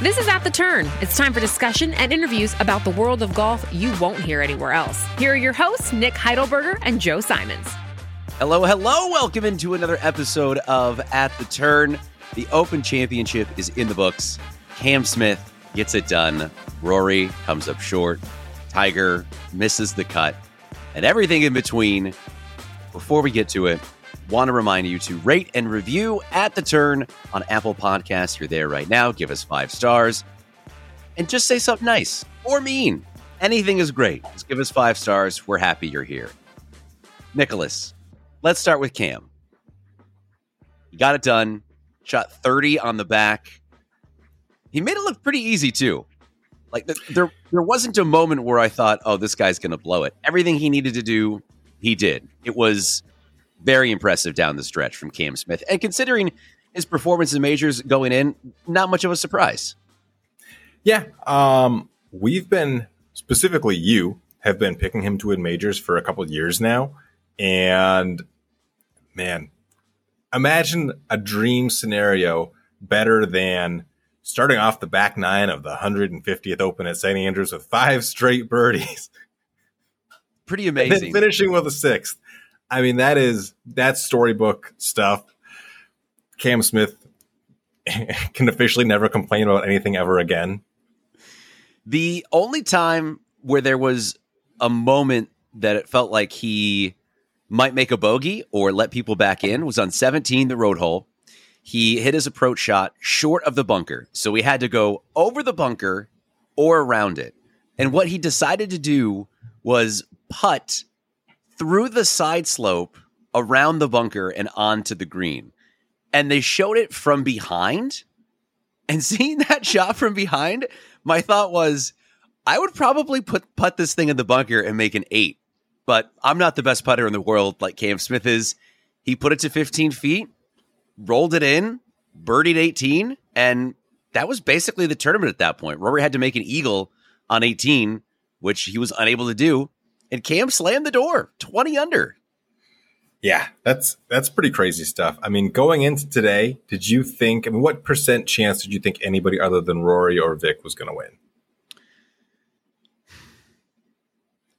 This is At the Turn. It's time for discussion and interviews about the world of golf you won't hear anywhere else. Here are your hosts, Nick Heidelberger and Joe Simons. Hello, hello. Welcome into another episode of At the Turn. The Open Championship is in the books. Cam Smith gets it done. Rory comes up short. Tiger misses the cut. And everything in between. Before we get to it, want to remind you to rate and review at the turn on Apple Podcasts. You're there right now. Give us five stars and just say something nice or mean. Anything is great. Just give us five stars. We're happy you're here. Nicholas, let's start with Cam. He got it done, shot 30 on the back. He made it look pretty easy, too. Like, there, there wasn't a moment where I thought, oh, this guy's going to blow it. Everything he needed to do, he did. It was very impressive down the stretch from Cam Smith. And considering his performance in majors going in, not much of a surprise. Yeah. Um, we've been, specifically you, have been picking him to win majors for a couple of years now. And man, imagine a dream scenario better than starting off the back nine of the 150th Open at St. Andrews with five straight birdies. Pretty amazing. finishing with a sixth. I mean, that is that storybook stuff. Cam Smith can officially never complain about anything ever again. The only time where there was a moment that it felt like he might make a bogey or let people back in was on 17, the road hole. He hit his approach shot short of the bunker. So he had to go over the bunker or around it. And what he decided to do was putt through the side slope around the bunker and onto the green. And they showed it from behind. And seeing that shot from behind, my thought was, I would probably put put this thing in the bunker and make an eight. But I'm not the best putter in the world like Cam Smith is. He put it to 15 feet, rolled it in, birdied 18, and that was basically the tournament at that point. Rory had to make an eagle on 18, which he was unable to do and Cam slammed the door, 20 under. Yeah, that's that's pretty crazy stuff. I mean, going into today, did you think I mean what percent chance did you think anybody other than Rory or Vic was going to win?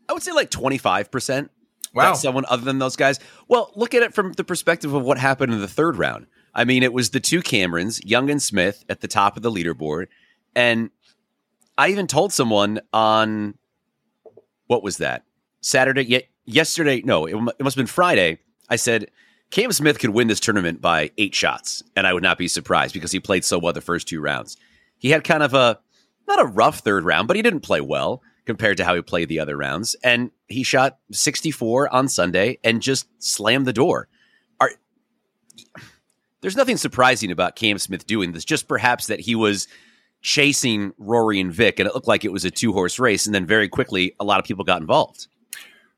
I would say like 25%. Wow. Someone other than those guys. Well, look at it from the perspective of what happened in the third round. I mean, it was the two Camerons, Young and Smith, at the top of the leaderboard. And I even told someone on what was that? Saturday, yesterday, no, it, it must have been Friday. I said Cam Smith could win this tournament by eight shots, and I would not be surprised because he played so well the first two rounds. He had kind of a not a rough third round, but he didn't play well compared to how he played the other rounds. And he shot 64 on Sunday and just slammed the door. Are, there's nothing surprising about Cam Smith doing this, just perhaps that he was chasing Rory and Vic, and it looked like it was a two horse race. And then very quickly, a lot of people got involved.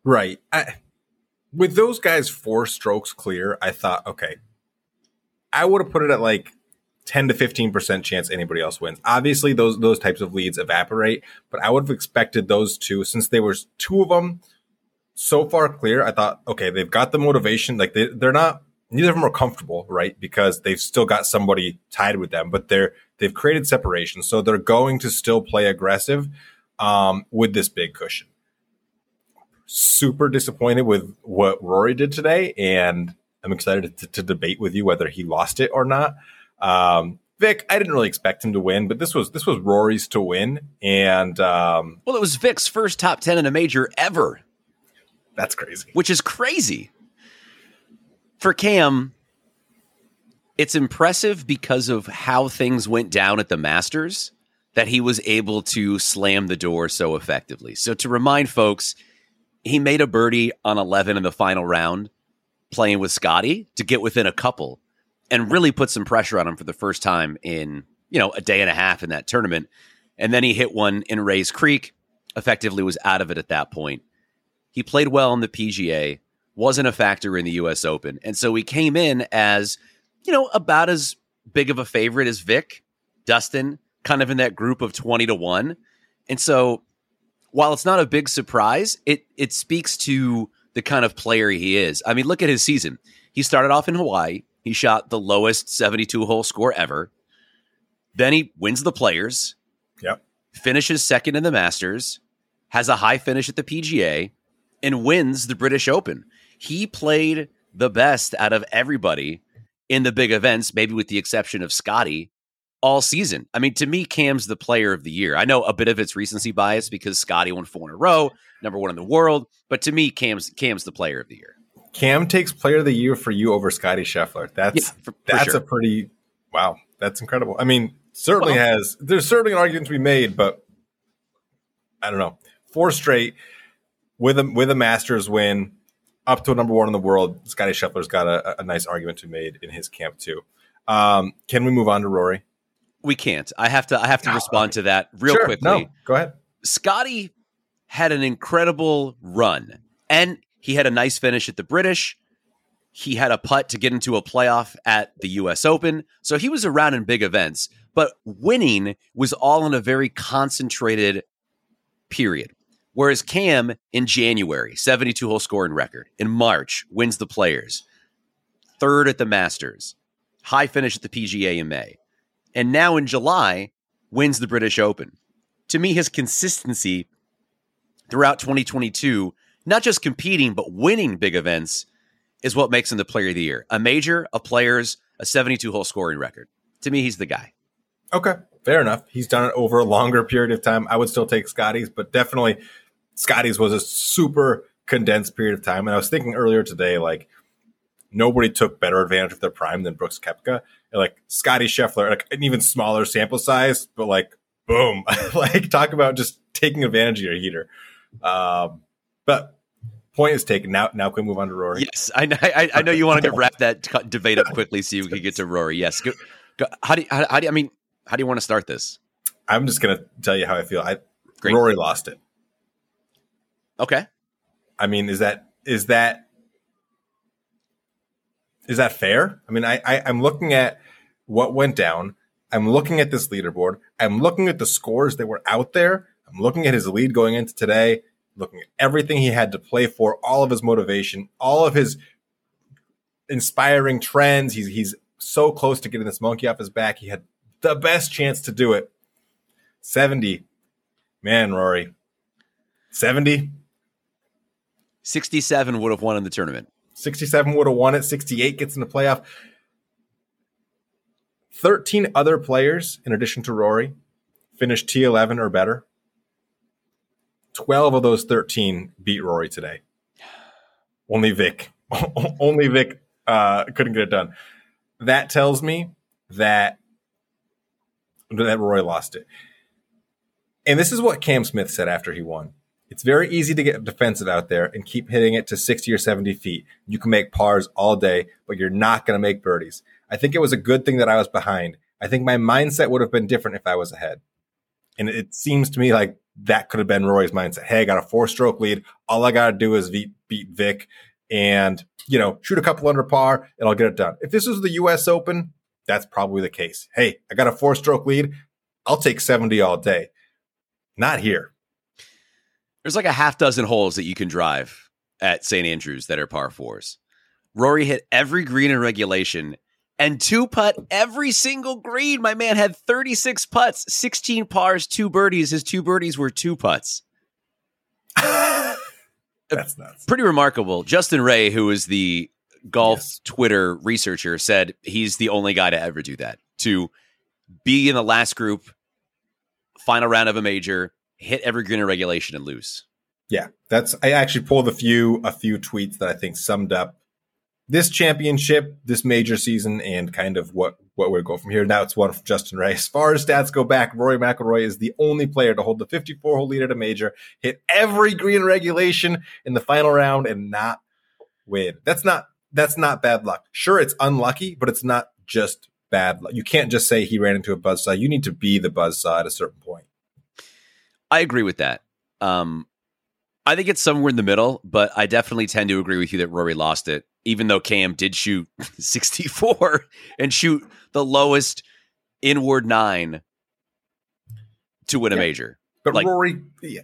Right. I, with those guys four strokes clear, I thought, okay, I would have put it at like 10 to 15% chance anybody else wins. Obviously, those those types of leads evaporate, but I would have expected those two since there was two of them so far clear. I thought, okay, they've got the motivation. Like they, they're not, neither of them are comfortable, right? Because they've still got somebody tied with them, but they're, they've created separation. So they're going to still play aggressive um, with this big cushion. Super disappointed with what Rory did today. And I'm excited to, to debate with you whether he lost it or not. Um, Vic, I didn't really expect him to win, but this was this was Rory's to win, and um, well, it was Vic's first top ten in a major ever. That's crazy. Which is crazy for Cam. It's impressive because of how things went down at the Masters that he was able to slam the door so effectively. So to remind folks, he made a birdie on 11 in the final round playing with Scotty to get within a couple and really put some pressure on him for the first time in, you know, a day and a half in that tournament. And then he hit one in Rae's Creek, effectively was out of it at that point. He played well in the PGA, wasn't a factor in the US Open. And so he came in as, you know, about as big of a favorite as Vic, Dustin, kind of in that group of 20 to 1. And so while it's not a big surprise, it it speaks to the kind of player he is. I mean, look at his season. He started off in Hawaii. He shot the lowest 72 hole score ever. Then he wins the players. Yep. Finishes second in the Masters, has a high finish at the PGA, and wins the British Open. He played the best out of everybody in the big events, maybe with the exception of Scotty, all season. I mean, to me, Cam's the player of the year. I know a bit of it's recency bias because Scotty won four in a row, number one in the world, but to me, Cam's Cam's the player of the year. Cam takes player of the year for you over Scotty Scheffler. That's yeah, for, for that's sure. a pretty wow. That's incredible. I mean, certainly well, has there's certainly an argument to be made, but I don't know. Four straight with a with a Masters win up to a number one in the world. Scotty Scheffler's got a, a nice argument to be made in his camp too. Um, can we move on to Rory? We can't. I have to. I have to oh, respond to that real sure, quickly. No, go ahead. Scotty had an incredible run, and he had a nice finish at the British. He had a putt to get into a playoff at the U.S. Open, so he was around in big events. But winning was all in a very concentrated period. Whereas Cam in January, 72 hole scoring record. In March, wins the players. Third at the Masters. High finish at the PGA in May. And now in July, wins the British Open. To me, his consistency throughout 2022, not just competing, but winning big events, is what makes him the player of the year. A major, a players, a 72 hole scoring record. To me, he's the guy. Okay, fair enough. He's done it over a longer period of time. I would still take Scotty's, but definitely Scotty's was a super condensed period of time. And I was thinking earlier today, like nobody took better advantage of their prime than Brooks Koepka. And like Scotty Scheffler, like an even smaller sample size, but like boom, like talk about just taking advantage of your heater. Um, but point is taken. Now, now can we move on to Rory? Yes, I, I, I know you wanted to wrap that debate up quickly so you could get to Rory. Yes, go, go, how do you, how, how do you, I mean, how do you want to start this? I'm just gonna tell you how I feel. I Great. Rory lost it. Okay. I mean, is that is that is that fair? I mean, I, I I'm looking at what went down. I'm looking at this leaderboard. I'm looking at the scores that were out there. I'm looking at his lead going into today, looking at everything he had to play for, all of his motivation, all of his inspiring trends. He's he's so close to getting this monkey off his back. He had the best chance to do it. 70. Man, Rory. 70. 67 would have won in the tournament. 67 would have won it. 68 gets in the playoff. 13 other players, in addition to Rory, finished T11 or better. 12 of those 13 beat Rory today. Only Vic. Only Vic uh, couldn't get it done. That tells me that that Roy lost it. And this is what Cam Smith said after he won. It's very easy to get defensive out there and keep hitting it to 60 or 70 feet. You can make pars all day, but you're not going to make birdies. I think it was a good thing that I was behind. I think my mindset would have been different if I was ahead. And it seems to me like that could have been Roy's mindset. Hey, I got a four stroke lead. All I got to do is beat, beat Vic and, you know, shoot a couple under par and I'll get it done. If this was the US Open, that's probably the case. Hey, I got a four stroke lead. I'll take 70 all day. Not here. There's like a half dozen holes that you can drive at St. Andrews that are par fours. Rory hit every green in regulation and two putt every single green. My man had 36 putts, 16 pars, two birdies. His two birdies were two putts. That's nuts. Pretty remarkable. Justin Ray, who is the golf Yes. Twitter researcher, said he's the only guy to ever do that. To be in the last group, final round of a major, hit every green regulation and lose. Yeah, that's. I actually pulled a few a few tweets that I think summed up this championship, this major season, and kind of what what would go from here. Now it's one from Justin Ray. As far as stats go back, Rory McIlroy is the only player to hold the 54 hole lead at a major, hit every green regulation in the final round, and not win. That's not that's not bad luck. Sure, it's unlucky, but it's not just bad luck. You can't just say he ran into a buzzsaw. You need to be the buzzsaw at a certain point. I agree with that. Um, I think it's somewhere in the middle, but I definitely tend to agree with you that Rory lost it, even though Cam did shoot 64 and shoot the lowest inward nine to win a major. But Like- Rory, yeah,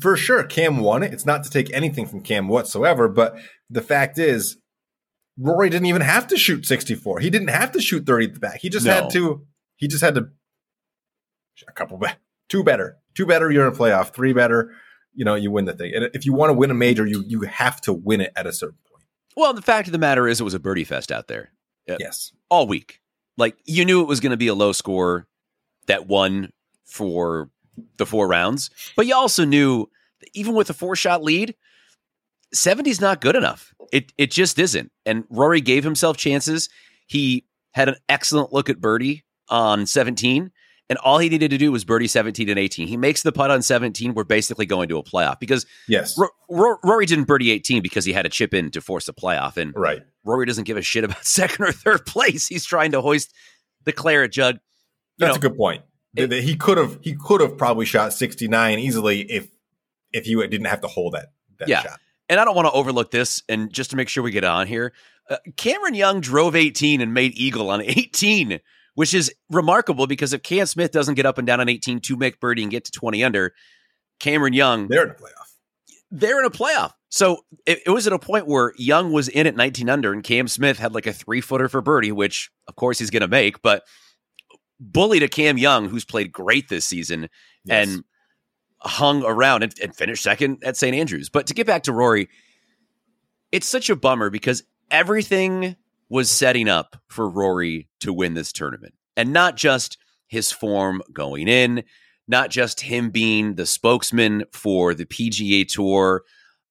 for sure, Cam won it. It's not to take anything from Cam whatsoever, but the fact is, Rory didn't even have to shoot 64. He didn't have to shoot 30 at the back. He just No. had to. He just had to. A couple better, two better, two better. You're in a playoff. Three better. You know, you win the thing. And if you want to win a major, you you have to win it at a certain point. Well, the fact of the matter is, it was a birdie fest out there Yeah. Yes. all week. Like you knew it was going to be a low score that won for the four rounds, but you also knew that even with a four shot lead, 70 is not good enough. It it just isn't. And Rory gave himself chances. He had an excellent look at birdie on 17, and all he needed to do was birdie 17 and 18. He makes the putt on 17. We're basically going to a playoff because Yes. Ro- Ro- Rory didn't birdie 18 because he had a chip in to force a playoff, and right. Rory doesn't give a shit about second or third place. He's trying to hoist the claret jug. You That's know, a good point. it- he could have he could have probably shot 69 easily if if you didn't have to hold that that Yeah. shot. and I don't want to overlook this. And just to make sure we get on here, uh, Cameron Young drove 18 and made eagle on 18, which is remarkable because if Cam Smith doesn't get up and down on 18 to make birdie and get to 20 under, Cameron Young They're in a playoff. they're in a playoff. So it, it was at a point where Young was in at 19 under and Cam Smith had like a three footer for birdie, which of course he's going to make, but bully to Cam Young, who's played great this season Yes. and hung around and, and finished second at St. Andrews. But to get back to Rory, it's such a bummer because everything was setting up for Rory to win this tournament. And not just his form going in, not just him being the spokesman for the PGA Tour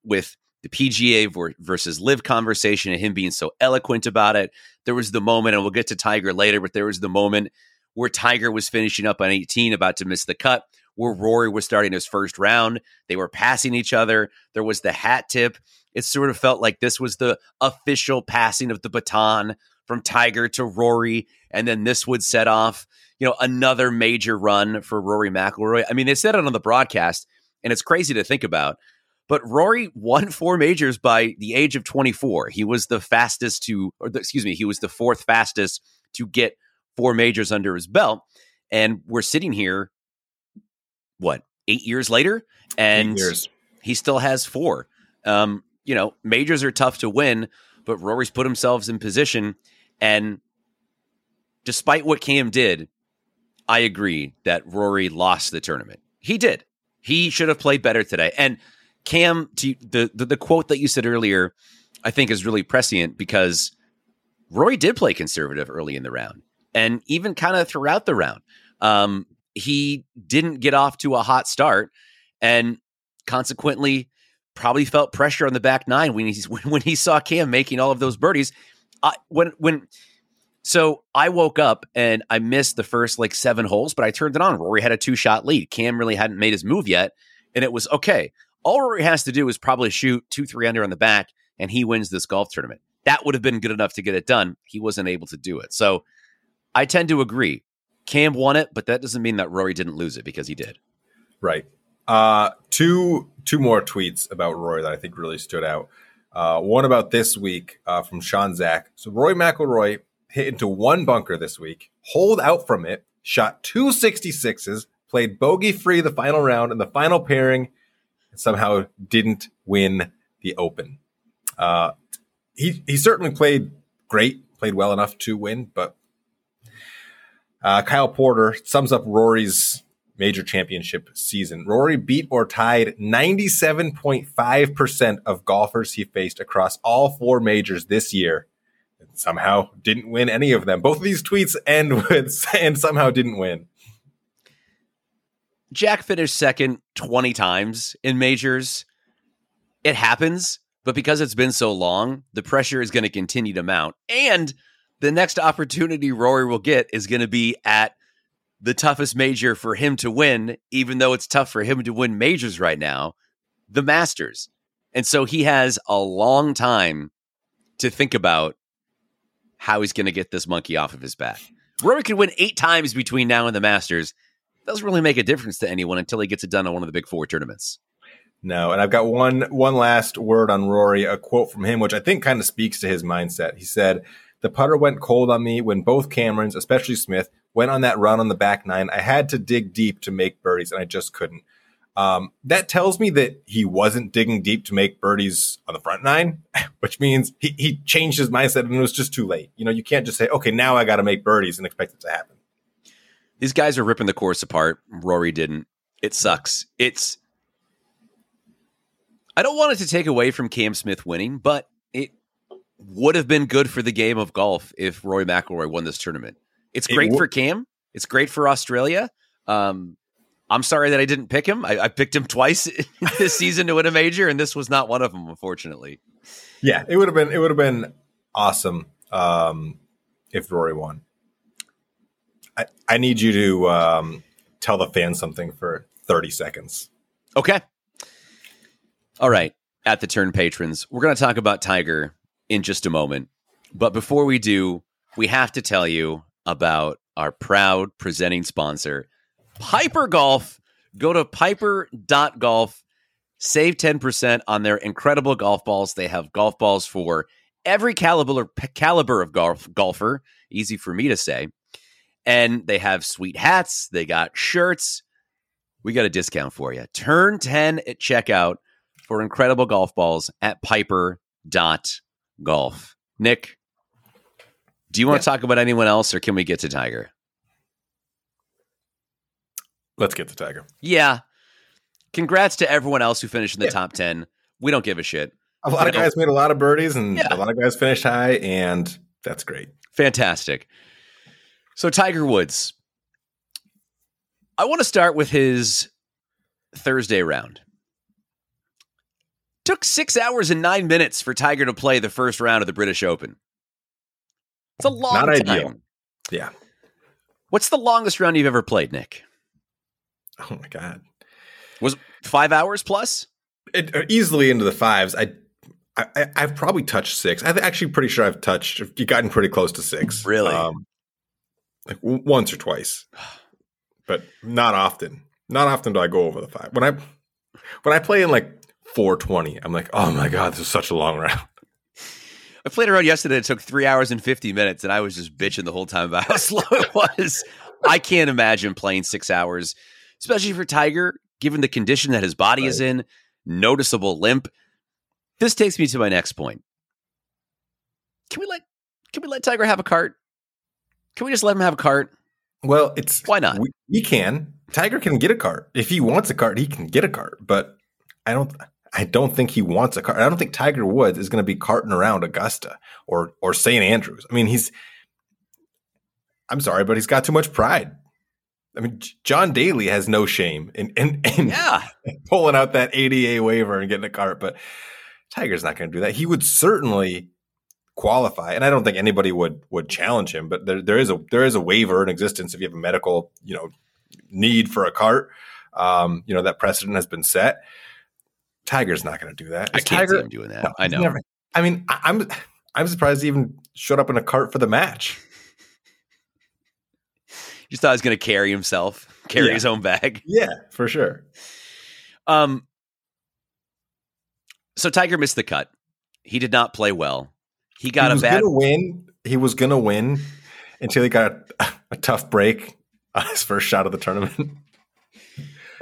with the PGA versus LIV conversation and him being so eloquent about it. There was the moment, and we'll get to Tiger later, but there was the moment where Tiger was finishing up on 18, about to miss the cut, where Rory was starting his first round. They were passing each other. There was the hat tip. It sort of felt like this was the official passing of the baton from Tiger to Rory, and then this would set off, you know, another major run for Rory McIlroy. I mean, they said it on the broadcast, and it's crazy to think about. But Rory won four majors by the age of 24. He was the fastest to, or the, excuse me, he was the fourth fastest to get four majors under his belt. And we're sitting here, what, eight years later? And Eight years. he still has four. Um, you know, majors are tough to win, but Rory's put himself in position. And despite what Cam did, I agree that Rory lost the tournament. He did. He should have played better today. And Cam, to the, the the quote that you said earlier, I think is really prescient because Rory did play conservative early in the round, and even kind of throughout the round. Um, he didn't get off to a hot start, and consequently, probably felt pressure on the back nine when he when he saw Cam making all of those birdies. I, when when so I woke up and I missed the first like seven holes, but I turned it on. Rory had a two shot lead. Cam really hadn't made his move yet, and it was okay. All Rory has to do is probably shoot two, three under on the back, and he wins this golf tournament. That would have been good enough to get it done. He wasn't able to do it. So I tend to agree. Cam won it, but that doesn't mean that Rory didn't lose it because he did. Right. Uh, two two more tweets about Roy that I think really stood out. Uh, one about this week uh, from Sean Zak. So Roy McIlroy hit into one bunker this week, holed out from it, shot two 66s, played bogey free the final round and the final pairing, and somehow didn't win the Open. Uh, he he certainly played great, played well enough to win, but uh, Kyle Porter sums up Rory's major championship season. Rory beat or tied 97.5% of golfers he faced across all four majors this year. And somehow didn't win any of them. Both of these tweets end with and somehow didn't win. Jack finished second 20 times in majors. It happens, but because it's been so long, the pressure is going to continue to mount. And the next opportunity Rory will get is going to be at the toughest major for him to win, even though it's tough for him to win majors right now, the Masters. And so he has a long time to think about how he's going to get this monkey off of his back. Rory could win eight times between now and the Masters. Doesn't really make a difference to anyone until he gets it done on one of the big four tournaments. No, and I've got one one last word on Rory, a quote from him, which I think kind of speaks to his mindset. He said, "The putter went cold on me when both Camerons, especially Smith, went on that run on the back nine. I had to dig deep to make birdies, and I just couldn't. Um, that tells me that he wasn't digging deep to make birdies on the front nine, which means he, he changed his mindset and it was just too late. You know, you can't just say, okay, now I got to make birdies and expect it to happen. These guys are ripping the course apart. Rory didn't. It sucks. It's. I don't want it to take away from Cam Smith winning, but it would have been good for the game of golf if Rory McIlroy won this tournament. It's great it w- for Cam. It's great for Australia. Um, I'm sorry that I didn't pick him. I, I picked him twice this season to win a major, and this was not one of them, unfortunately. Yeah, it would have been it would have been awesome um, if Rory won. I, I need you to um, tell the fans something for 30 seconds. Okay. All right. At the turn patrons, we're going to talk about Tiger in just a moment. But before we do, we have to tell you about our proud presenting sponsor, Piper Golf. Go to piper.golf, save 10% on their incredible golf balls. They have golf balls for every caliber caliber of golf golfer, easy for me to say. And they have sweet hats, they got shirts. We got a discount for you. Turn 10 at checkout for incredible golf balls at piper.golf. Nick, do you want yeah. to talk about anyone else or can we get to Tiger? Let's get to Tiger. Yeah. Congrats to everyone else who finished in the yeah. top 10. We don't give a shit. A lot of guys made a lot of birdies and yeah. a lot of guys finished high, and that's great. Fantastic. So, Tiger Woods, I want to start with his Thursday round. Took six hours and nine minutes for Tiger to play the first round of the British Open. It's a long Not time. Ideal. Yeah. What's the longest round you've ever played, Nick? Oh my god. Was five hours plus? It, uh, easily into the fives. I, I I've probably touched six. I'm actually pretty sure I've touched. You gotten pretty close to six. Really? Um, like once or twice, but not often. Not often do I go over the five. When I when I play in like 420, I'm like, oh my god, this is such a long round. I played around yesterday. It took three hours and 50 minutes, and I was just bitching the whole time about how slow it was. I can't imagine playing six hours, especially for Tiger, given the condition that his body right. is in, noticeable limp. This takes me to my next point. Can we let can we let Tiger have a cart? Can we just let him have a cart? Well, it's why not? We, we can. Tiger can get a cart if he wants a cart. He can get a cart, but I don't. I don't think he wants a car. I don't think Tiger Woods is going to be carting around Augusta or or St. Andrews. I mean, he's. I'm sorry, but he's got too much pride. I mean, John Daly has no shame in in, in yeah. pulling out that ADA waiver and getting a cart, but Tiger's not going to do that. He would certainly qualify, and I don't think anybody would would challenge him. But there there is a there is a waiver in existence if you have a medical you know need for a cart. Um, you know that precedent has been set. Tiger's not going to do that. Is I can't Tiger, see him doing that. No, I know. Never, I mean, I'm I'm surprised he even showed up in a cart for the match. You thought he was going to carry himself, carry yeah. his own bag. Yeah, for sure. Um. So Tiger missed the cut. He did not play well. He got he a bad win. he was gonna win until he got a, a tough break on his first shot of the tournament.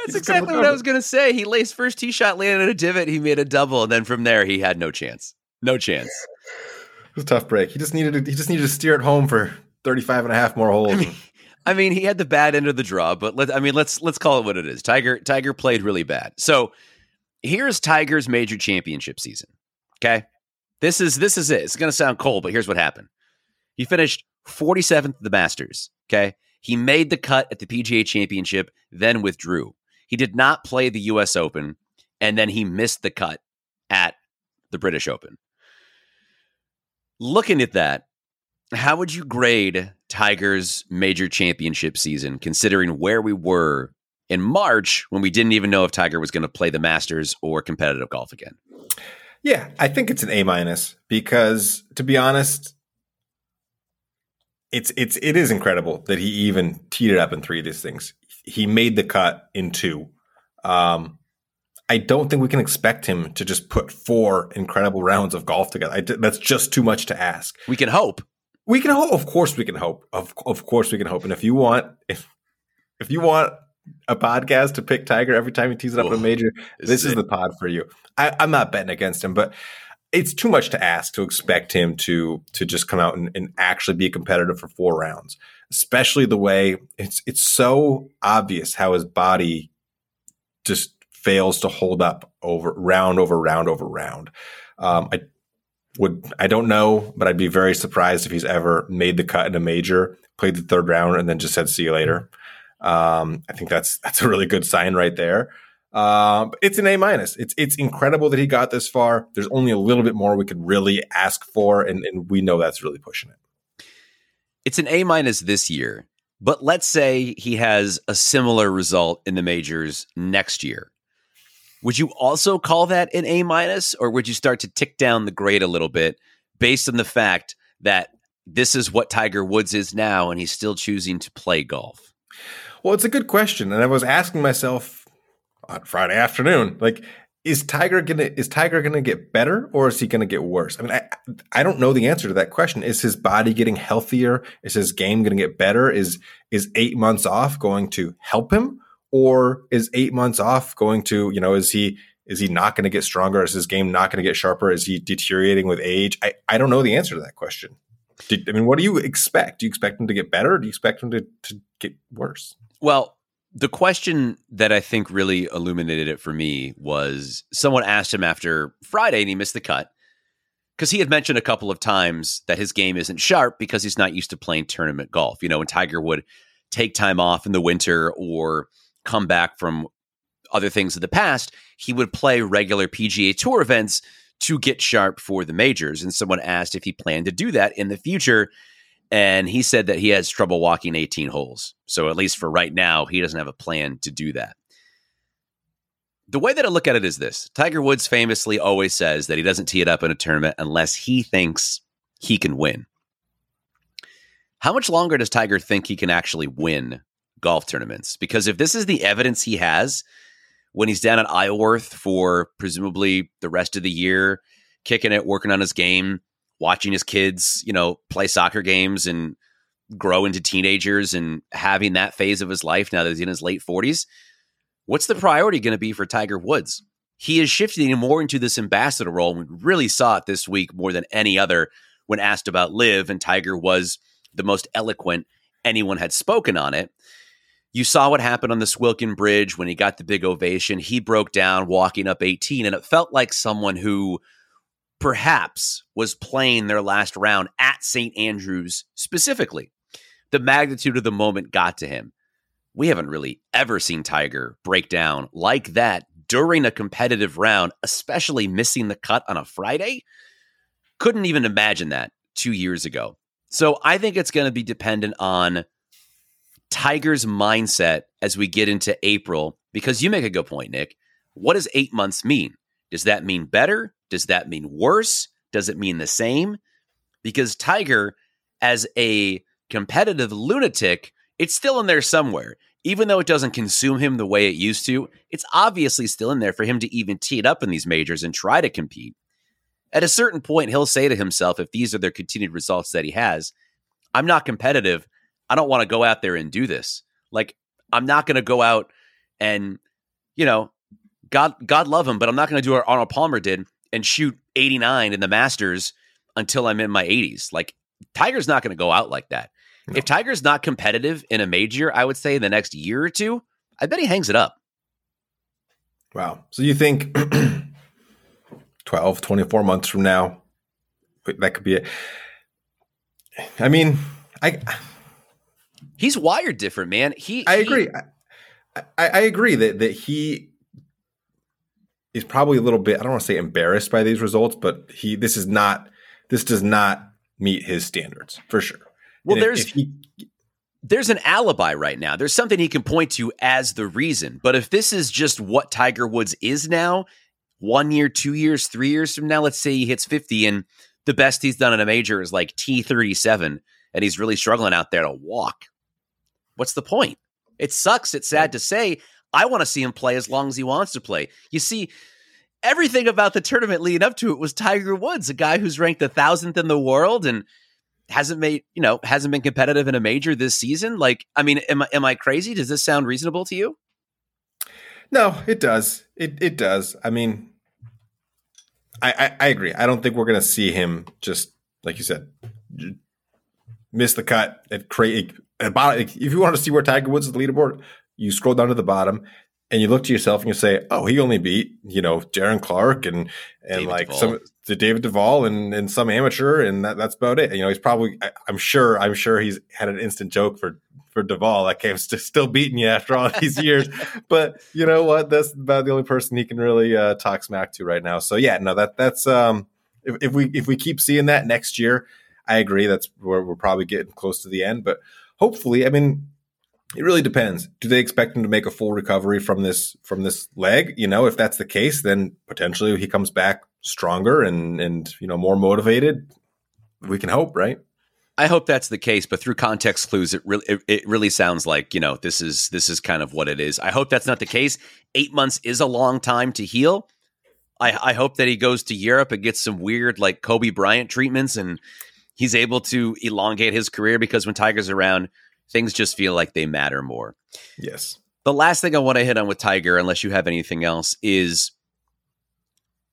That's exactly what I was gonna say. He laced first tee shot, landed a divot, he made a double, and then from there he had no chance. No chance. It was a tough break. He just needed to, he just needed to steer it home for 35 and a half more holes. I mean, I mean, he had the bad end of the draw, but let I mean, let's let's call it what it is. Tiger Tiger played really bad. So here's Tiger's major championship season. Okay, this is this is it. It's going to sound cold, but here's what happened. He finished 47th at the Masters. Okay, he made the cut at the PGA Championship, then withdrew. He did not play the U.S. Open, and then he missed the cut at the British Open. Looking at that, how would you grade Tiger's major championship season, considering where we were in March when we didn't even know if Tiger was going to play the Masters or competitive golf again? Yeah, I think it's an A minus because to be honest, it's it's it is incredible that he even teed it up in three of these things. He made the cut in two. Um, I don't think we can expect him to just put four incredible rounds of golf together. I, that's just too much to ask. We can hope. We can hope. Of course, we can hope. Of of course, we can hope. And if you want, if if you want a podcast to pick Tiger every time he tees it up in a major, this is the pod for you. I, I'm not betting against him, but it's too much to ask to expect him to to just come out and, and actually be competitive for four rounds. Especially the way it's it's so obvious how his body just fails to hold up over round over round over round. Um, I would I don't know, but I'd be very surprised if he's ever made the cut in a major, played the third round, and then just said see you later. Um, I think that's that's a really good sign right there. Um, it's an A minus. It's it's incredible that he got this far. There's only a little bit more we could really ask for, and, and we know that's really pushing it. It's an A minus this year, but let's say he has a similar result in the majors next year. Would you also call that an A minus, or would you start to tick down the grade a little bit based on the fact that this is what Tiger Woods is now, and he's still choosing to play golf? Well, it's a good question, and I was asking myself on Friday afternoon, like, is Tiger gonna is Tiger gonna get better or is he gonna get worse? I mean, I I don't know the answer to that question. Is his body getting healthier? Is his game gonna get better? Is is eight months off going to help him? or is eight months off going to you know is he is he not going to get stronger is his game not going to get sharper is he deteriorating with age i, I don't know the answer to that question Did, i mean what do you expect do you expect him to get better do you expect him to, to get worse well the question that i think really illuminated it for me was someone asked him after friday and he missed the cut because he had mentioned a couple of times that his game isn't sharp because he's not used to playing tournament golf you know when tiger would take time off in the winter or come back from other things of the past, he would play regular PGA Tour events to get sharp for the majors. And someone asked if he planned to do that in the future. And he said that he has trouble walking 18 holes. So, at least for right now, he doesn't have a plan to do that. The way that I look at it is this Tiger Woods famously always says that he doesn't tee it up in a tournament unless he thinks he can win. How much longer does Tiger think he can actually win golf tournaments. Because if this is the evidence he has when he's down at Isleworth for presumably the rest of the year, kicking it, working on his game, watching his kids, you know, play soccer games and grow into teenagers and having that phase of his life now that he's in his late 40s, what's the priority going to be for Tiger Woods? He is shifting more into this ambassador role. We really saw it this week more than any other when asked about LIV, and Tiger was the most eloquent anyone had spoken on it. You saw what happened on the Swilcan Bridge when he got the big ovation. He broke down walking up 18, and it felt like someone who perhaps was playing their last round at St. Andrews specifically. The magnitude of the moment got to him. We haven't really ever seen Tiger break down like that during a competitive round, especially missing the cut on a Friday. Couldn't even imagine that two years ago. So I think it's going to be dependent on Tiger's mindset as we get into April? Because you make a good point, Nick. What does eight months mean? Does that mean better? Does that mean worse? Does it mean the same? Because Tiger, as a competitive lunatic, it's still in there somewhere. Even though it doesn't consume him the way it used to, it's obviously still in there for him to even tee it up in these majors and try to compete. At a certain point, he'll say to himself, if these are the continued results that he has, I'm not competitive. I don't want to go out there and do this. Like, I'm not going to go out and, you know, God, God love him, but I'm not going to do what Arnold Palmer did and shoot 89 in the Masters until I'm in my 80s. Like, Tiger's not going to go out like that. No. If Tiger's not competitive in a major, I would say in the next year or two, I bet he hangs it up. Wow. So you think 12, 24 months from now, that could be it. I mean, I he's wired different, man. He I agree. I, I, I agree that that he is probably a little bit, I don't want to say embarrassed by these results, but he this is not this does not meet his standards for sure. Well, and there's if, if he, there's an alibi right now. There's something he can point to as the reason. But if this is just what Tiger Woods is now, one year, two years, three years from now, let's say he hits 50 and the best he's done in a major is like T37 and he's really struggling out there to walk. What's the point? It sucks. It's sad to say. I want to see him play as long as he wants to play. You see, everything about the tournament leading up to it was Tiger Woods, a guy who's ranked a thousandth in the world and hasn't made you know hasn't been competitive in a major this season. Like, I mean, am I am I crazy? Does this sound reasonable to you? No, it does. It it does. I mean, I I, I agree. I don't think we're going to see him just like you said miss the cut at create. If you want to see where Tiger Woods is the leaderboard, you scroll down to the bottom and you look to yourself and you say, "Oh, he only beat you know Darren Clarke and and David like Duval. some the David Duval and and some amateur, and that, that's about it." You know, he's probably I, am sure I'm sure he's had an instant joke for for Duval like I'm st- still beating you after all these years, but you know what? That's about the only person he can really uh, talk smack to right now. So yeah, no, that that's um if, if we if we keep seeing that next year, I agree that's where we're probably getting close to the end, but hopefully, I mean it really depends. Do they expect him to make a full recovery from this from this leg? You know, if that's the case, then potentially he comes back stronger and and you know more motivated. We can hope, right? I hope that's the case, but through context clues, it really it, it, really sounds like you know this is this is kind of what it is. I hope that's not the case. Eight months is a long time to heal. I, I hope that he goes to Europe and gets some weird like Kobe Bryant treatments, and he's able to elongate his career because when Tiger's around, things just feel like they matter more. Yes. The last thing I want to hit on with Tiger, unless you have anything else, is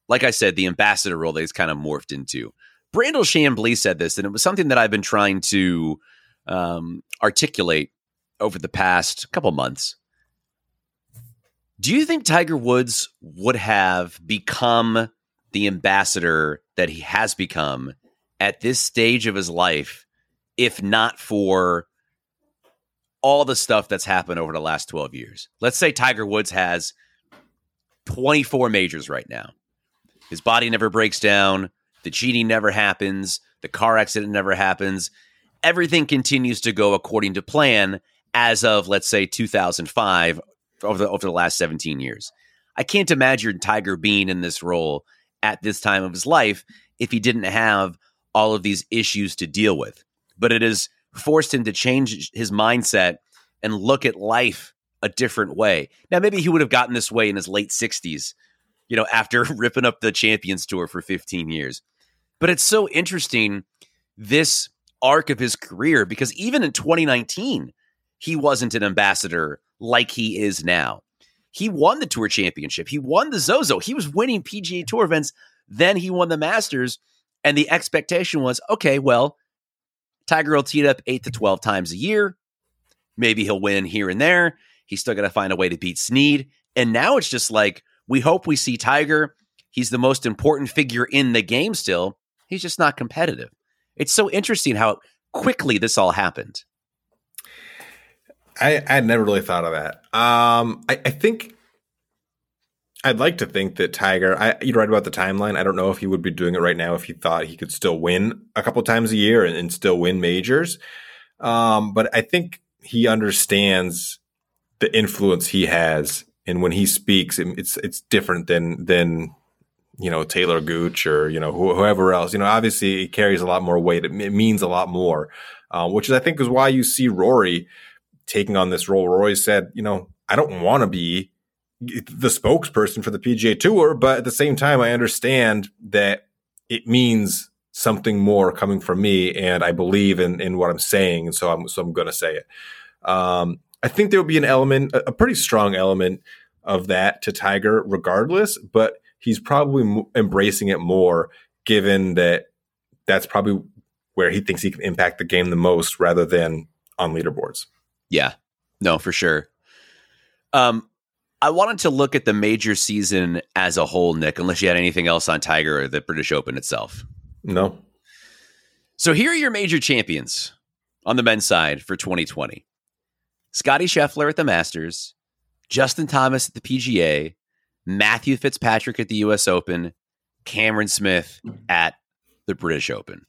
like I said, the ambassador role that he's kind of morphed into. Brandel Chamblee said this, and it was something that I've been trying to um, articulate over the past couple months. Do you think Tiger Woods would have become the ambassador that he has become at this stage of his life if not for all the stuff that's happened over the last 12 years. Let's say Tiger Woods has 24 majors right now. His body never breaks down, the cheating never happens, the car accident never happens. Everything continues to go according to plan as of let's say 2005 over the over the last 17 years. I can't imagine Tiger being in this role at this time of his life if he didn't have all of these issues to deal with. But it is forced him to change his mindset and look at life a different way. Now, maybe he would have gotten this way in his late 60s, you know, after ripping up the Champions Tour for 15 years. But it's so interesting, this arc of his career, because even in 2019, he wasn't an ambassador like he is now. He won the Tour Championship, he won the Zozo, he was winning PGA Tour events, then he won the Masters. And the expectation was okay, well, Tiger will tee it up eight to 12 times a year. Maybe he'll win here and there. He's still got to find a way to beat Snead. And now it's just like, we hope we see Tiger. He's the most important figure in the game still. He's just not competitive. It's so interesting how quickly this all happened. I, I never really thought of that. Um, I, I think I'd like to think that Tiger, I, you're right about the timeline. I don't know if he would be doing it right now if he thought he could still win a couple times a year and, and still win majors. Um, but I think he understands the influence he has, and when he speaks, it's it's different than than you know Taylor Gooch or you know whoever else. You know, obviously it carries a lot more weight. It, it means a lot more, uh, which is I think is why you see Rory taking on this role. Rory said, you know, I don't want to be the spokesperson for the PGA Tour, but at the same time, I understand that it means something more coming from me, and I believe in in what I'm saying, and so I'm so I'm going to say it. Um, I think there will be an element, a, a pretty strong element of that to Tiger, regardless, but he's probably m- embracing it more, given that that's probably where he thinks he can impact the game the most, rather than on leaderboards. Yeah, no, for sure. Um, I wanted to look at the major season as a whole, Nick, unless you had anything else on Tiger or the British Open itself. No. So here are your major champions on the men's side for 2020. Scottie Scheffler at the Masters, Justin Thomas at the PGA, Matthew Fitzpatrick at the US Open, Cameron Smith at the British Open.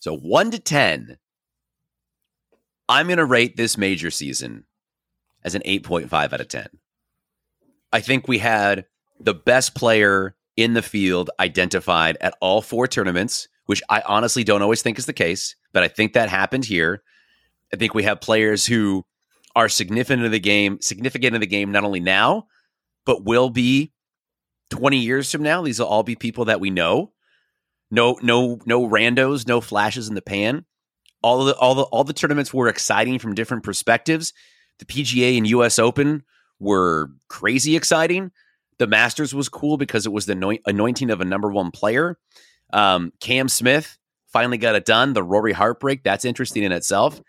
So 1 to 10. I'm going to rate this major season as an 8.5 out of 10. I think we had the best player in the field identified at all four tournaments, which I honestly don't always think is the case, but I think that happened here. I think we have players who are significant in the game, significant in the game not only now, but will be 20 years from now. These will all be people that we know. No, no, no randos, no flashes in the pan. All the all the all the tournaments were exciting from different perspectives. The PGA and US Open were crazy exciting. The Masters was cool because it was the anointing of a number one player. Um, Cam Smith finally got it done. The Rory heartbreak, that's interesting in itself.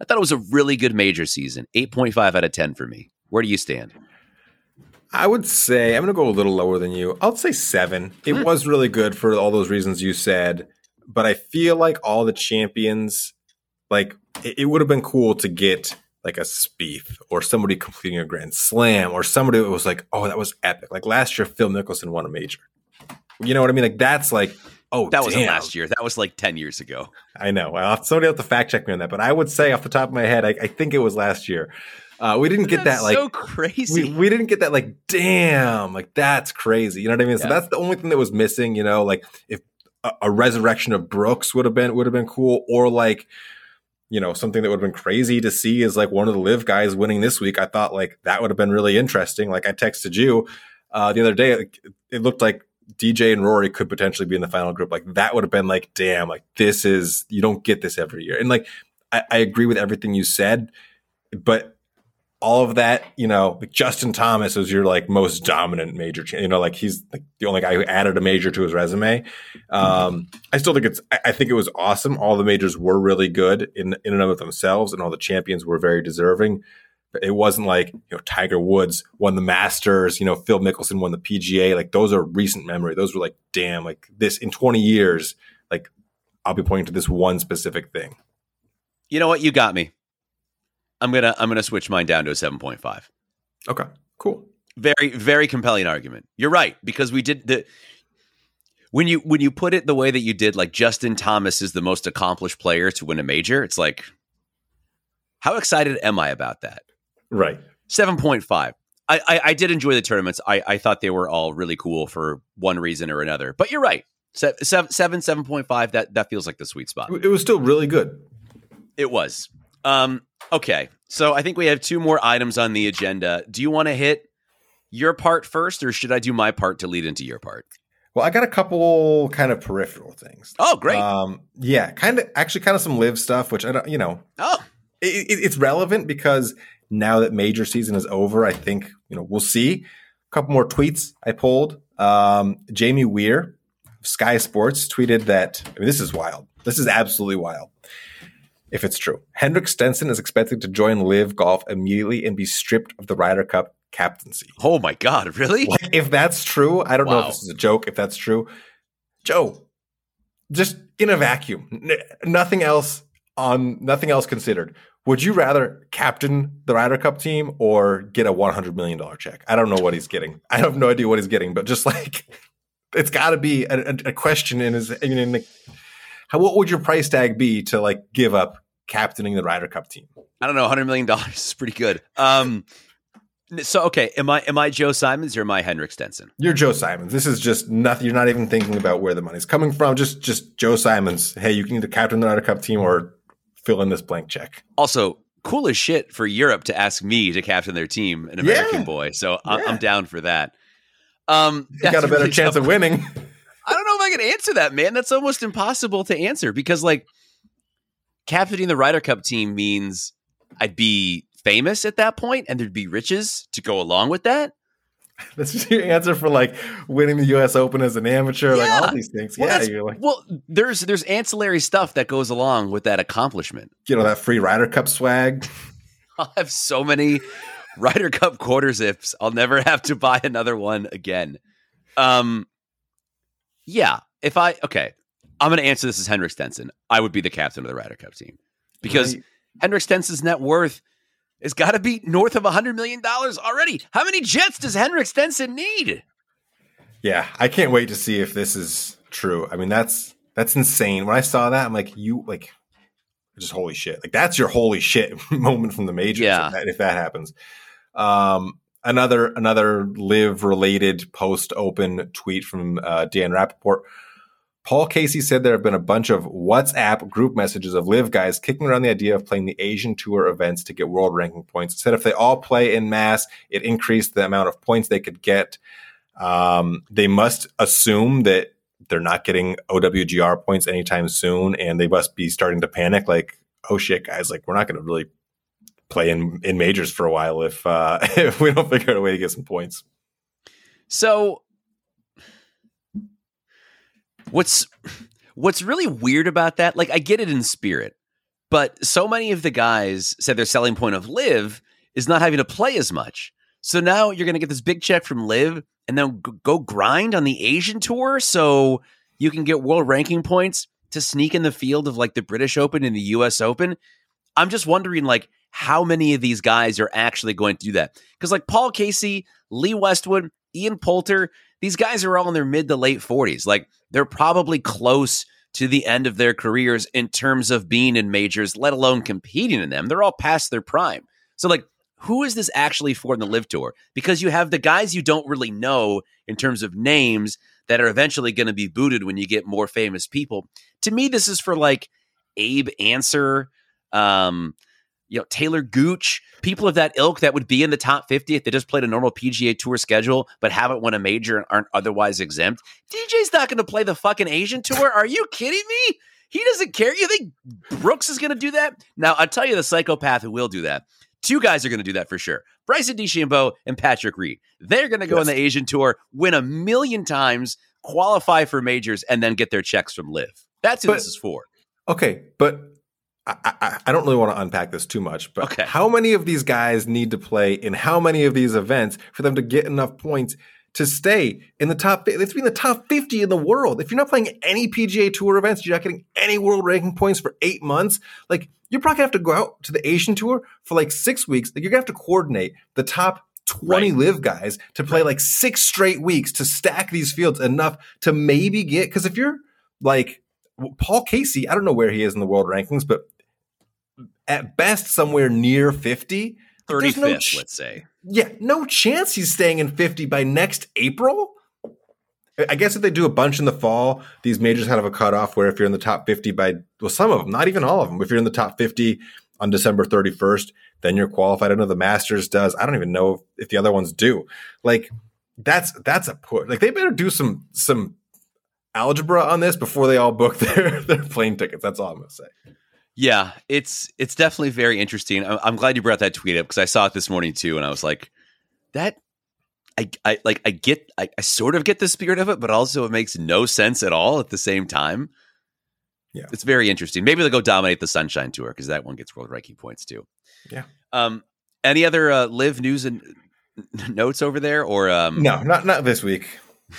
I thought it was a really good major season. 8.5 out of 10 for me. Where do you stand? I would say I'm going to go a little lower than you. I'll say seven. It hmm. was really good for all those reasons you said, but I feel like all the champions, like it, it would have been cool to get like a Spieth or somebody completing a Grand Slam or somebody that was like, oh, that was epic. Like last year, Phil Mickelson won a major. You know what I mean? Like that's like, oh, that wasn't last year. That was like ten years ago. I know. Well, somebody have to fact check me on that, but I would say off the top of my head, I, I think it was last year. Uh, we didn't get that like so crazy. We, we, didn't get that like damn, like that's crazy. You know what I mean? Yeah. So that's the only thing that was missing. You know, like if a, a resurrection of Brooks would have been would have been cool, or like you know, something that would have been crazy to see is like one of the LIV guys winning this week. I thought like that would have been really interesting. Like I texted you uh, the other day, it, looked like DJ and Rory could potentially be in the final group. Like that would have been like, damn, like this is you don't get this every year. And like I, I agree with everything you said, but all of that, you know, like Justin Thomas was your like most dominant major, you know, like he's like the only guy who added a major to his resume. Um, I still think it's, I think it was awesome. All the majors were really good in, in and of themselves and all the champions were very deserving. But it wasn't like, you know, Tiger Woods won the Masters, you know, Phil Mickelson won the PGA. Like those are recent memory. Those were like, damn, like this in 20 years, like I'll be pointing to this one specific thing. You know what? You got me. I'm gonna I'm gonna switch mine down to a seven point five. Okay, cool. Very very compelling argument. You're right because we did the when you when you put it the way that you did, like Justin Thomas is the most accomplished player to win a major. It's like, how excited am I about that? Right. Seven point five. I, I, I did enjoy the tournaments. I, I thought they were all really cool for one reason or another. But you're right. Seven, seven, seven point five. That that feels like the sweet spot. It was still really good. It was. Um, okay, so I think we have two more items on the agenda. Do you want to hit your part first, or should I do my part to lead into your part? Well, I got a couple kind of peripheral things. Oh, great. Um, yeah, kind of, actually, kind of some LIV stuff, which I don't, you know, oh, it, it, it's relevant because now that major season is over, I think you know we'll see. A couple more tweets I pulled. Um, Jamie Weir, Sky Sports, tweeted that. I mean, this is wild. This is absolutely wild if it's true. Henrik Stenson is expected to join LIV Golf immediately and be stripped of the Ryder Cup captaincy. Oh my God, really? Like, if that's true, I don't wow. know if this is a joke. If that's true, Joe, just in a vacuum, n- nothing else on nothing else considered. Would you rather captain the Ryder Cup team or get a one hundred million dollar check? I don't know what he's getting. I have no idea what he's getting, but just like it's got to be a, a, a, question in his. In, in, how what would your price tag be to like give up captaining the Ryder Cup team? I don't know. Hundred million dollars is pretty good. Um, so okay, am I am I Joe Simons or am I Henrik Stenson? You're Joe Simons. This is just nothing. You're not even thinking about where the money's coming from. Just just Joe Simons. Hey, you can either captain the Ryder Cup team or fill in this blank check. Also, cool as shit for Europe to ask me to captain their team, an American yeah. boy. So I'm, yeah. I'm, down for that. Um, you got a better really chance tough. of winning. I don't know if I can answer that, man. That's almost impossible to answer because, like, captaining the Ryder Cup team means I'd be famous at that point and there'd be riches to go along with that. That's just your answer for like winning the U.S. Open as an amateur, Yeah. like all these things. Well, yeah, you're like, Well, there's there's ancillary stuff that goes along with that accomplishment. you know, that free Ryder Cup swag. I'll have so many Ryder Cup quarter zips. I'll never have to buy another one again. Um, yeah. If I okay, I'm going to answer this as Henrik Stenson. I would be the captain of the Ryder Cup team because Right. Henrik Stenson's net worth has got to be north of hundred million dollars already. How many jets does Henrik Stenson need? Yeah, I can't wait to see if this is true. I mean, that's that's insane. When I saw that, I'm like, you like, just holy shit! Like that's your holy shit moment from the majors. Yeah. if that, if that happens. Um, another another LIV related post open tweet from uh, Dan Rapaport. Paul Casey said there have been a bunch of WhatsApp group messages of LIV guys kicking around the idea of playing the Asian Tour events to get world ranking points. Said if they all play in mass, it increased the amount of points they could get. Um, they must assume that they're not getting OWGR points anytime soon, and they must be starting to panic. Like, oh shit, guys! Like, we're not going to really play in in majors for a while if uh, if we don't figure out a way to get some points. So what's what's really weird about that, like I get it in spirit, but so many of the guys said their selling point of LIV is not having to play as much. So now you're going to get this big check from LIV and then go grind on the Asian tour so you can get world ranking points to sneak in the field of like the British Open and the US Open. I'm just wondering like how many of these guys are actually going to do that. Cuz like Paul Casey, Lee Westwood, Ian Poulter, these guys are all in their mid to late 40s. Like they're probably close to the end of their careers in terms of being in majors, let alone competing in them. They're all past their prime. So like who is this actually for in the LIV tour? Because you have the guys you don't really know in terms of names that are eventually going to be booted when you get more famous people. To me, this is for like Abe Ancer, um, you know, Taylor Gooch, people of that ilk that would be in the top 50 if they just played a normal PGA Tour schedule, but haven't won a major and aren't otherwise exempt. DJ's not going to play the fucking Asian Tour. Are you kidding me? He doesn't care. You think Brooks is going to do that? Now, I'll tell you the psychopath who will do that. Two guys are going to do that for sure. Bryson DeChambeau and Patrick Reed. They're going to go on the Asian Tour, win a million times, qualify for majors, and then get their checks from LIV. That's who But- this is for. Okay, but I, I, I don't really want to unpack this too much. But Okay. how many of these guys need to play in how many of these events for them to get enough points to stay in the top? fi- Let's be in the top fifty in the world. If you're not playing any PGA Tour events, you're not getting any world ranking points for eight months. Like you're probably gonna have to go out to the Asian Tour for like six weeks. Like you're gonna have to coordinate the top. 20 Right. LIV guys to play like six straight weeks to stack these fields enough to maybe get because if you're like Paul Casey, I don't know where he is in the world rankings, but at best somewhere near 50. There's 35th, no ch- let's say. Yeah, no chance he's staying in 50 by next April. I- guess if they do a bunch in the fall, these majors have a cutoff where if you're in the top 50 by, well, some of them, not even all of them, if you're in the top 50 on December 31st, then you're qualified. I know the Masters does. I don't even know if the other ones do. Like, that's that's a put. Like, they better do some some algebra on this before they all book their their plane tickets. That's all I'm gonna say. Yeah, it's it's definitely very interesting. I'm, I'm glad you brought that tweet up because I saw it this morning too, and I was like, that. I, I like I get I, I sort of get the spirit of it, but also it makes no sense at all at the same time. Yeah. it's very interesting. Maybe they'll go dominate the Sunshine Tour because that one gets world ranking points too. Yeah. Um. Any other uh, LIV news and notes over there, or um? No, not not this week.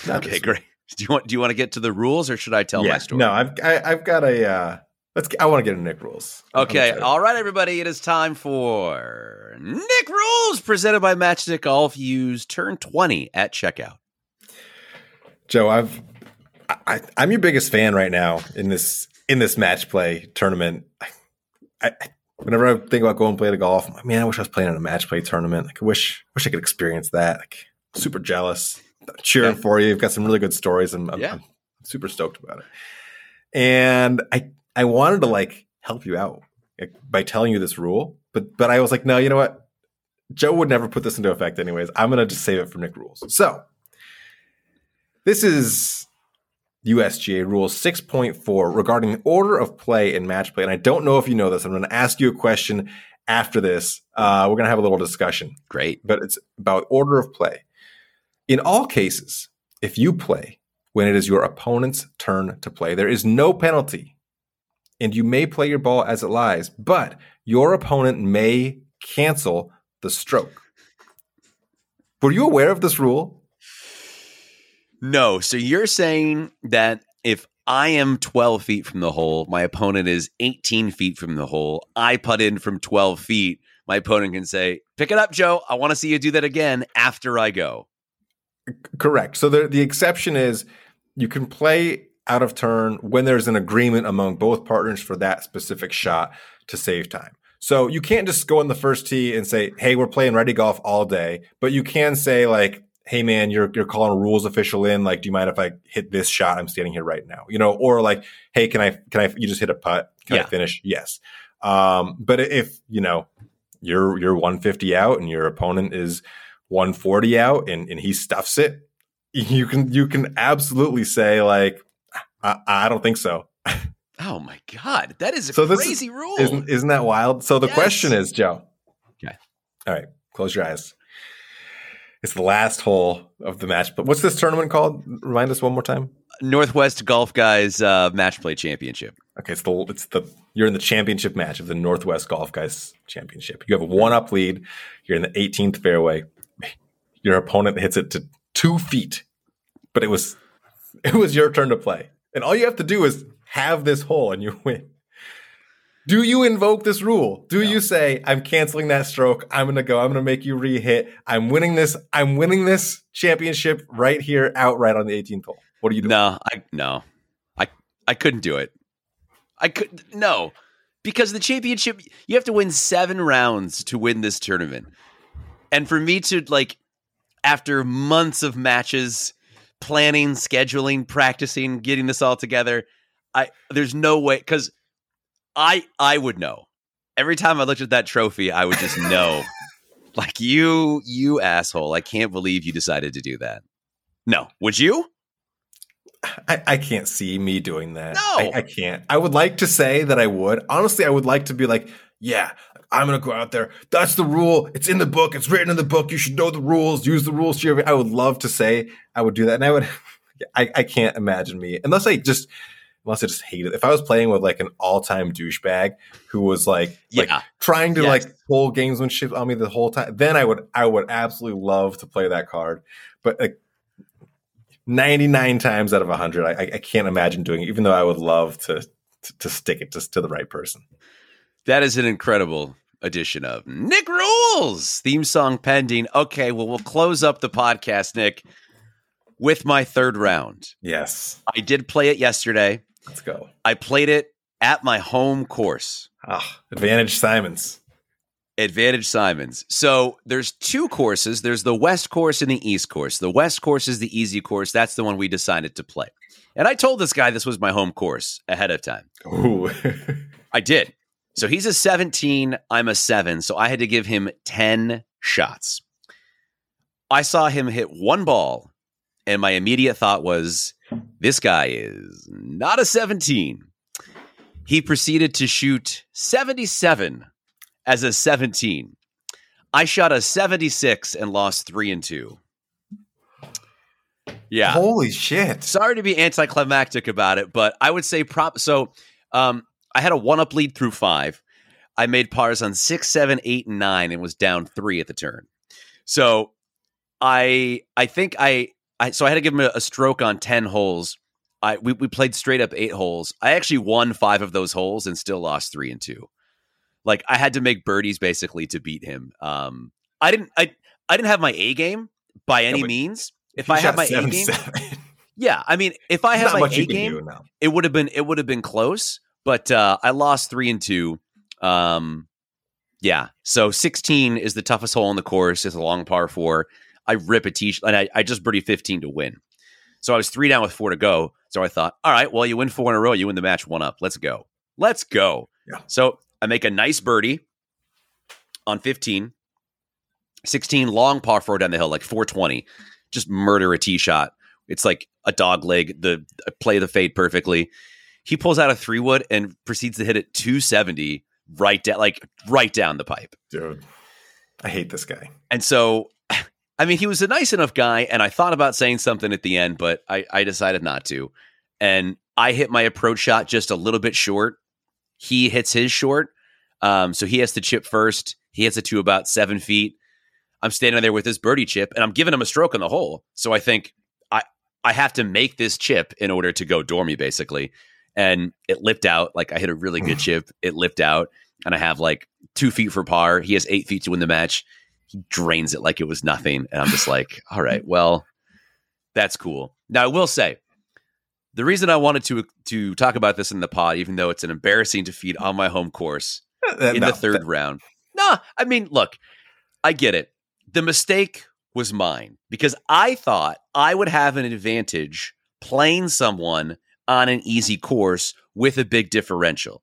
Not Okay, this week. great. Do you want Do you want to get to the rules, or should I tell yeah, my story? No, I've I, I've got a. Uh, let's. I want to get a Nick rules. Okay, all right, everybody. It is time for Nick Rules, presented by Matchstick Golf. Use turn twenty at checkout. Joe, I've I, I'm your biggest fan right now in this in this match play tournament. I, I whenever I think about going play the golf, I'm like, man, I wish I was playing in a match play tournament. Like, I wish wish I could experience that. Like, super jealous. Cheering Yeah. for you. You've got some really good stories, and I'm, Yeah. I'm super stoked about it. And I I wanted to like help you out like, by telling you this rule, but but I was like, no, you know what? Joe would never put this into effect anyways. I'm gonna just save it for Nick rules. So this is USGA Rule 6.4 regarding the order of play in match play. And I don't know if you know this. I'm going to ask you a question after this. Uh, we're going to have a little discussion. Great. But it's about order of play. In all cases, if you play when it is your opponent's turn to play, there is no penalty. And you may play your ball as it lies, but your opponent may cancel the stroke. Were you aware of this rule? No. So you're saying that if I am 12 feet from the hole, my opponent is 18 feet from the hole, I put in from 12 feet, my opponent can say, Pick it up, Joe. I want to see you do that again after I go. Correct. So the, the exception is you can play out of turn when there's an agreement among both partners for that specific shot to save time. So you can't just go in the first tee and say, "Hey, we're playing ready golf all day," but you can say like, "Hey, man, you're you're calling a rules official in. Like, do you mind if I hit this shot? I'm standing here right now." You know, or like, "Hey, can I can I you just hit a putt? Can Yeah. I finish?" Yes. Um, but if you know you're you're 150 out and your opponent is 140 out and, and he stuffs it, you can you can absolutely say like, I, I don't think so. Oh my God. That is a So is- crazy rule. Isn't isn't that wild? So the Yes. question is, Joe. Okay. All right. Close your eyes. It's the last hole of the match. But what's this tournament called? Remind us one more time. Northwest Golf Guys uh, Match Play Championship. Okay, it's the it's the you're in the championship match of the Northwest Golf Guys Championship. You have a one up lead. You're in the 18th fairway. Your opponent hits it to two feet, but it was it was your turn to play, and all you have to do is have this hole, and you win. Do you invoke this rule? Do you say, I'm canceling that stroke. I'm going to go. I'm going to make you re-hit. I'm winning this. I'm winning this championship right here outright on the 18th hole. What do you do? No, I no. I I couldn't do it. I could no. Because the championship you have to win 7 rounds to win this tournament. And for me to like after months of matches, planning, scheduling, practicing, getting this all together, I there's no way cuz I I would know. Every time I looked at that trophy, I would just know. like you you asshole. I can't believe you decided to do that. No. Would you? I, I can't see me doing that. No. I, I can't. I would like to say that I would. Honestly, I would like to be like, yeah, I'm gonna go out there. That's the rule. It's in the book. It's written in the book. You should know the rules. Use the rules to your. I would love to say I would do that, and I would. I, I can't imagine me unless I just unless I just hate it. If I was playing with like an all time douchebag who was like, like trying to Yes. like pull gamesmanship on me the whole time, then I would I would absolutely love to play that card. But like 99 times out of 100 I, I- I can't imagine doing it even though i would love to to, to stick it just to the right person That is an incredible edition of Nick Rules theme song pending. Okay, well, we'll close up the podcast, Nick, with my third round. yes I did play it yesterday. let's go I played it at my home course, ah advantage simons Advantage Simons. So there's two courses. There's the West course and the East course. The West course is the easy course. That's the one we decided to play. And I told this guy this was my home course ahead of time. Ooh. I did. So he's a 17, I'm a 7, so I had to give him 10 shots. I saw him hit one ball, and my immediate thought was, this guy is not a 17. He proceeded to shoot 77 as a 17. I shot a 76 and lost 3 and 2. Yeah holy shit sorry to be anticlimactic about it, but I would say prop. So um, I had a one up lead through five. I made pars on six, seven, eight, and nine, and was down three at the turn. So I I think I I so I had to give him a, a stroke on ten holes. I we, we played straight up eight holes. I actually won five of those holes and still lost three and two. Like I had to make birdies basically to beat him. Um, I didn't I I didn't have my A game by any but means. If I had my A game, 77. yeah, I mean, if I had not my A game, it would have been it would have been close, but uh, I lost three and two. Um, yeah, so sixteen is the toughest hole on the course. It's a long par four. I rip a tee, sh- and I, I just birdie fifteen to win. So I was three down with four to go. So I thought, all right, well, you win four in a row, you win the match one up. Let's go, let's go. Yeah. So I make a nice birdie on 15. 16 long par four down the hill, like 420. Just murder a tee shot It's like a dog leg, the play the fade perfectly. He pulls out a three wood and proceeds to hit it 270 right down, like right down the pipe. Dude, I hate this guy. And so, I mean, he was a nice enough guy, and I thought about saying something at the end, but I, I decided not to. And I hit my approach shot just a little bit short. He hits his short. Um, so he has to chip first. He hits it to about seven feet. I'm standing there with this birdie chip, and I'm giving him a stroke on the hole. So I think I I have to make this chip in order to go dormy, basically. And it lipped out. Like I hit a really good chip. It lipped out, and I have like two feet for par. He has eight feet to win the match. He drains it like it was nothing, and I'm just like, all right, well, that's cool. Now I will say, the reason I wanted to to talk about this in the pod, even though it's an embarrassing defeat on my home course in No, the third that- round. Nah, I mean, look, I get it. The mistake was mine because I thought I would have an advantage playing someone on an easy course with a big differential.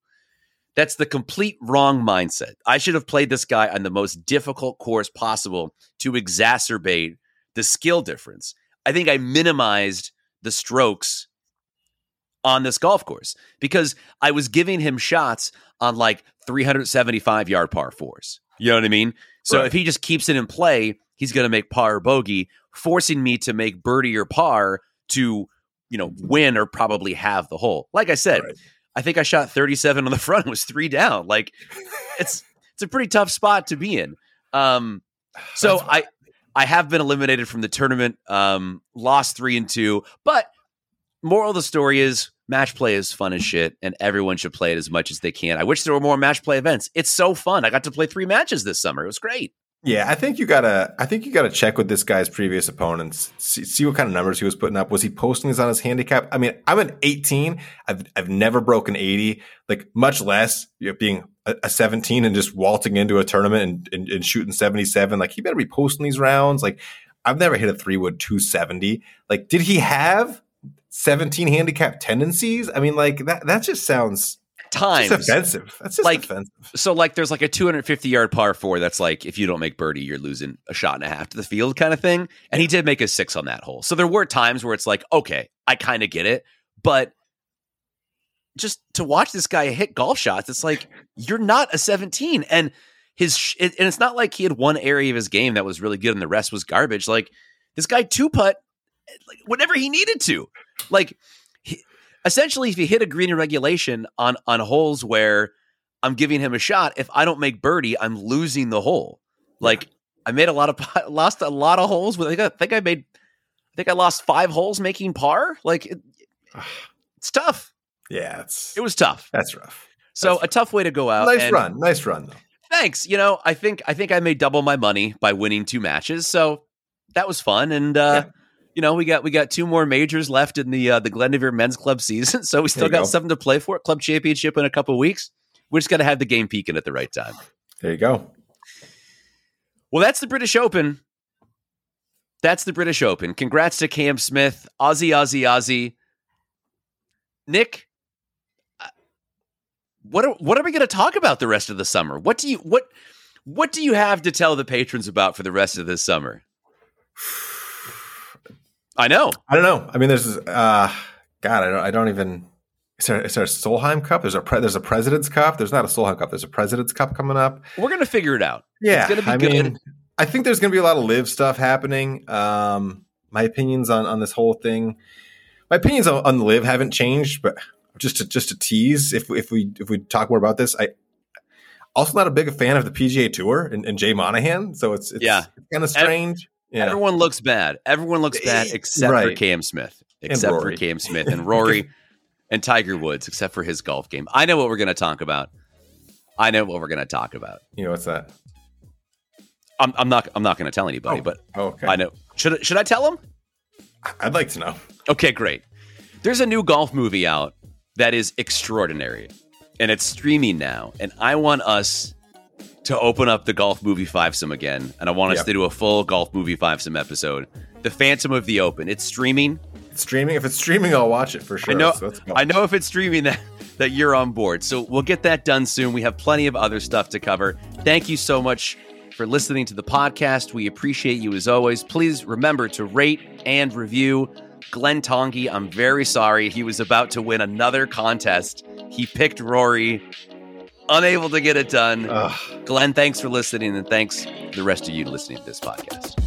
That's the complete wrong mindset. I should have played this guy on the most difficult course possible to exacerbate the skill difference. I think I minimized the strokes on this golf course because I was giving him shots on like 375 yard par fours. You know what I mean? So Right. if he just keeps it in play, he's going to make par or bogey, forcing me to make birdie or par to, you know, win or probably have the hole. Like I said, Right. I think I shot 37 on the front, was three down. Like it's it's a pretty tough spot to be in. Um, so I I have been eliminated from the tournament. Um, lost three and two, but moral of the story is match play is fun as shit, and everyone should play it as much as they can. I wish there were more match play events. It's so fun. I got to play three matches this summer. It was great. Yeah, I think you gotta. I think you gotta check with this guy's previous opponents. See, see what kind of numbers he was putting up. Was he posting these on his handicap? I mean, I'm an 18. I've I've never broken 80. Like much less you know, being a, a 17 and just waltzing into a tournament and, and, and shooting 77. Like he better be posting these rounds. Like I've never hit a three wood 270. Like did he have 17 handicap tendencies? I mean, like that. That just sounds Times. just offensive. That's just Like, offensive. so like there's like a 250 yard par four that's like if you don't make birdie you're losing a shot and a half to the field kind of thing. And he did make a six on that hole. So there were times where it's like okay i kind of get it but just to watch this guy hit golf shots it's like you're not a 17 and his sh- and it's not like he had one area of his game that was really good and the rest was garbage. Like this guy two putt like whenever he needed to. Like he, essentially if you hit a green in regulation on on holes where I'm giving him a shot. If I don't make birdie, I'm losing the hole. Like I made a lot of lost a lot of holes. With I think I, think I made I think I lost five holes making par. Like it, it's tough. Yeah, it's It was tough. that's rough. So That's a tough way to go out. nice and run, nice run though. Thanks. You know, I think I think I made double my money by winning two matches. So that was fun. And uh, you know, we got we got two more majors left in the uh, the Glendoveer Men's Club season. So we still got go. something to play for. Club championship in a couple weeks. We're just gonna have the game peaking at the right time. There you go. Well, that's the British Open. That's the British Open. Congrats to Cam Smith, Aussie, Aussie, Aussie. Nick, uh, what are what are we going to talk about the rest of the summer? What do you what what do you have to tell the patrons about for the rest of this summer? I know. I don't know. I mean, there's uh, God, I don't, I don't even. Is there, is there a Solheim Cup? There's a pre, there's a President's Cup. There's not a Solheim Cup. There's a President's Cup coming up. We're going to figure it out. Yeah, It's to be I good. mean, I think there's going to be a lot of LIV stuff happening. Um, my opinions on on this whole thing, my opinions on, on LIV haven't changed, but just to just to tease, if if we if we talk more about this, I also not a big fan of the PGA Tour and, and Jay Monahan. So it's, it's Yeah. kind of strange. Yeah. Everyone looks bad. Everyone looks bad eh, except for. Cam Smith. Except for Cam Smith and Rory and Tiger Woods, except for his golf game. I know what we're going to talk about. I know what we're going to talk about. you know what's that? I'm, I'm not. I'm not going to tell anybody, Oh, but oh, okay. I know. Should Should I tell him? I'd like to know. Okay, great. There's a new golf movie out that is extraordinary, and it's streaming now. And I want us to open up the golf movie fivesome again, and I want us Yep. to do a full golf movie fivesome episode. The Phantom of the Open. It's streaming. It's streaming. If it's streaming, I'll watch it for sure. I know. So. I know if it's streaming that that you're on board. So we'll get that done soon. We have plenty of other stuff to cover. Thank you so much for listening to the podcast. We appreciate you as always. Please remember to rate and review. Glenn Tongi, I'm very sorry. He was about to win another contest. He picked Rory, unable to get it done. Ugh. Glenn, thanks for listening, and thanks the rest of you listening to this podcast.